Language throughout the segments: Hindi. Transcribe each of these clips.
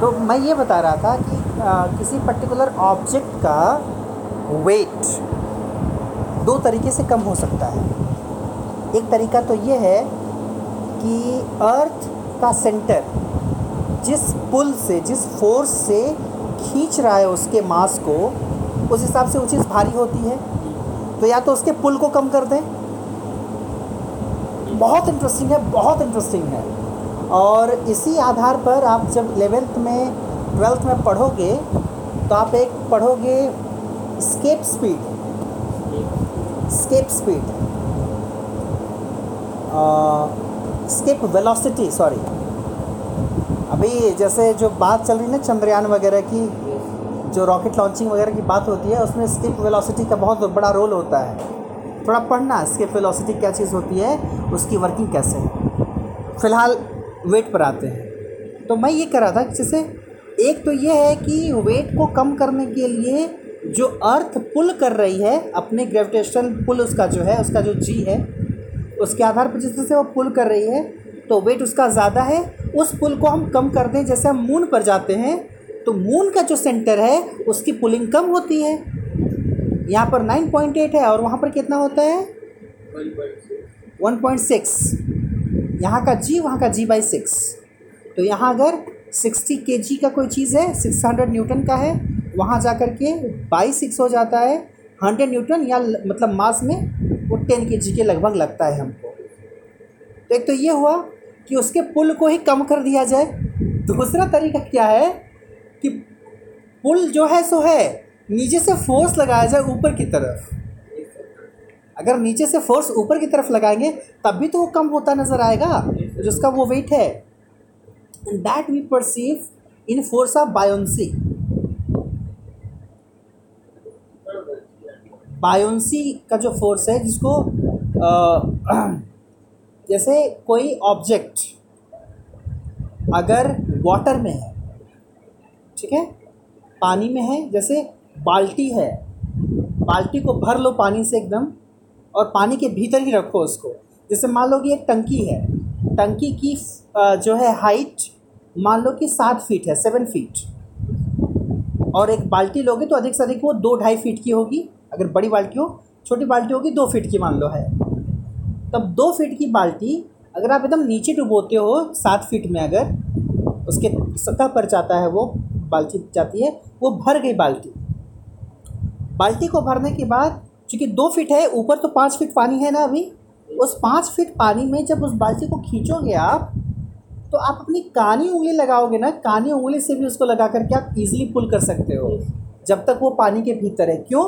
तो मैं ये बता रहा था कि आ, किसी पर्टिकुलर ऑब्जेक्ट का वेट दो तरीके से कम हो सकता है। एक तरीका तो ये है कि अर्थ का सेंटर जिस पुल से जिस फोर्स से खींच रहा है उसके मास को उस हिसाब से वो चीज़ भारी होती है। तो या तो उसके पुल को कम कर दें। बहुत इंटरेस्टिंग है बहुत इंटरेस्टिंग है। और इसी आधार पर आप जब एलेवेंथ में ट्वेल्थ में पढ़ोगे तो आप एक पढ़ोगे escape speed escape speed escape velocity sorry अभी जैसे जो बात चल रही है ना चंद्रयान वगैरह की, जो रॉकेट लॉन्चिंग वगैरह की बात होती है, उसमें स्किप वेलोसिटी का बहुत बड़ा रोल होता है। थोड़ा पढ़ना स्किप वेलोसिटी क्या चीज़ होती है, उसकी वर्किंग कैसे है। फ़िलहाल वेट पर आते हैं। तो मैं ये कह रहा था जैसे एक तो ये है कि वेट को कम करने के लिए जो अर्थ पुल कर रही है, अपने ग्रेविटेशन पुल उसका जो है, उसका जो जी है, उसके आधार पर जिस से वो पुल कर रही है तो वेट उसका ज़्यादा है। उस पुल को हम कम कर दें, जैसे हम मून पर जाते हैं तो मून का जो सेंटर है, उसकी पुलिंग कम होती है। यहाँ पर 9.8 है और वहाँ पर कितना होता है? 1.6 यहाँ का जी वहाँ का जी बाई सिक्स तो यहाँ अगर 60 के जी का कोई चीज़ है 600 न्यूटन का है, वहाँ जा कर के बाई सिक्स हो जाता है। 100 न्यूटन या मतलब मास में वो टेन के जी के लगभग लगता है हमको। तो एक तो ये हुआ कि उसके पुल को ही कम कर दिया जाए। दूसरा तरीका क्या है कि पुल जो है, सो है। नीचे से फोर्स लगाया जाए ऊपर की तरफ़। अगर नीचे से फोर्स ऊपर की तरफ़ लगाएँगे तब भी तो वो कम होता नज़र आएगा जिसका वो वेट है। That we perceive in force of buoyancy buoyancy का जो फोर्स है जिसको आ, जैसे कोई ऑब्जेक्ट अगर वाटर में है ठीक है? पानी में है जैसे बाल्टी है बाल्टी को भर लो पानी से एकदम और पानी के भीतर ही रखो उसको। जैसे मान लो कि एक टंकी है, टंकी की जो है हाइट मान लो कि सात फीट है सेवन फीट और एक बाल्टी लोगे तो अधिक से अधिक वो दो ढाई फीट की होगी। अगर बड़ी बाल्टी हो, छोटी बाल्टी होगी, दो फीट की मान लो है। तब दो फीट की बाल्टी अगर आप एकदम नीचे डुबोते हो, सात फीट में अगर, उसके सतह पर जाता है वो, बाल्टी जाती है, वो भर गई बाल्टी। बाल्टी को भरने के बाद चूँकि दो फीट है, ऊपर तो पाँच फीट पानी है ना अभी। उस पाँच फीट पानी में जब उस बाल्टी को खींचोगे आप तो आप अपनी कानी उंगली लगाओगे ना, कानी उंगली से भी उसको लगा करके आप इजीली पुल कर सकते हो, जब तक वो पानी के भीतर है। क्यों?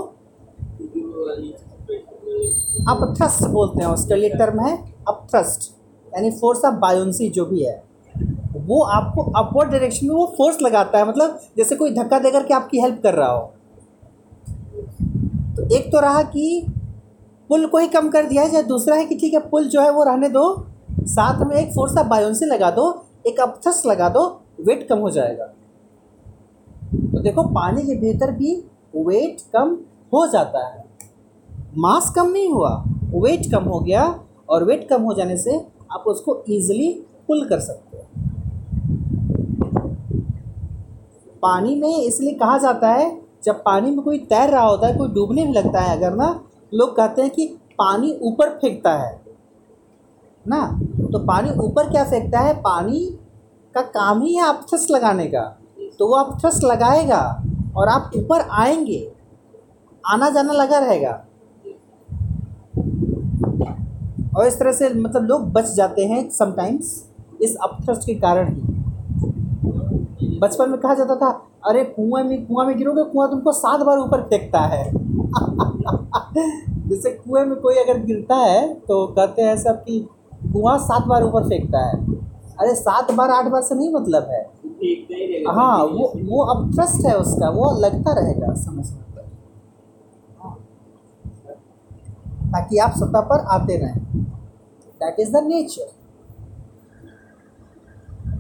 आप थ्रस्ट बोलते हैं, उसके लिए टर्म है अप थ्रस्ट यानी फोर्स ऑफ़ बायोन्सी जो भी है। वो आपको अपवर्ड डायरेक्शन में वो फोर्स लगाता है मतलब जैसे कोई धक्का देकर के आपकी हेल्प कर रहा हो। तो एक तो रहा कि पुल को ही कम कर दिया जाए दूसरा है कि ठीक है, पुल जो है वो रहने दो। साथ में एक फोर्स ऑफ़ बायोन्सी लगा दो, एक अपथस लगा दो वेट कम हो जाएगा। तो देखो, पानी के भीतर भी वेट कम हो जाता है। मास कम नहीं हुआ वेट कम हो गया और वेट कम हो जाने से आप उसको ईजिली पुल कर सकते हो। पानी में इसलिए कहा जाता है जब पानी में कोई तैर रहा होता है, कोई डूबने भी लगता है, अगर ना, लोग कहते हैं कि पानी ऊपर फेंकता है, ना? तो पानी ऊपर क्या फेंकता है? पानी का काम ही है अपथ्रस्ट लगाने का। तो वो अपथ्रस्ट लगाएगा और आप ऊपर आएँगे आना जाना लगा रहेगा। और इस तरह से मतलब लोग बच जाते हैं समटाइम्स इस अपथ्रस्ट के कारण ही। बचपन में कहा जाता था, अरे कुएँ में, कुआँ में गिरोगे, कुआँ तुमको सात बार ऊपर फेंकता है। जैसे कुएँ में कोई अगर गिरता है तो कहते हैं सब कि कुआँ सात बार ऊपर फेंकता है। अरे, सात बार, आठ बार से नहीं मतलब है। हाँ वो वो अब ट्रस्ट है उसका, वो लगता रहेगा समय पर हाँ। ताकि आप सतह पर आते रहें। That is the nature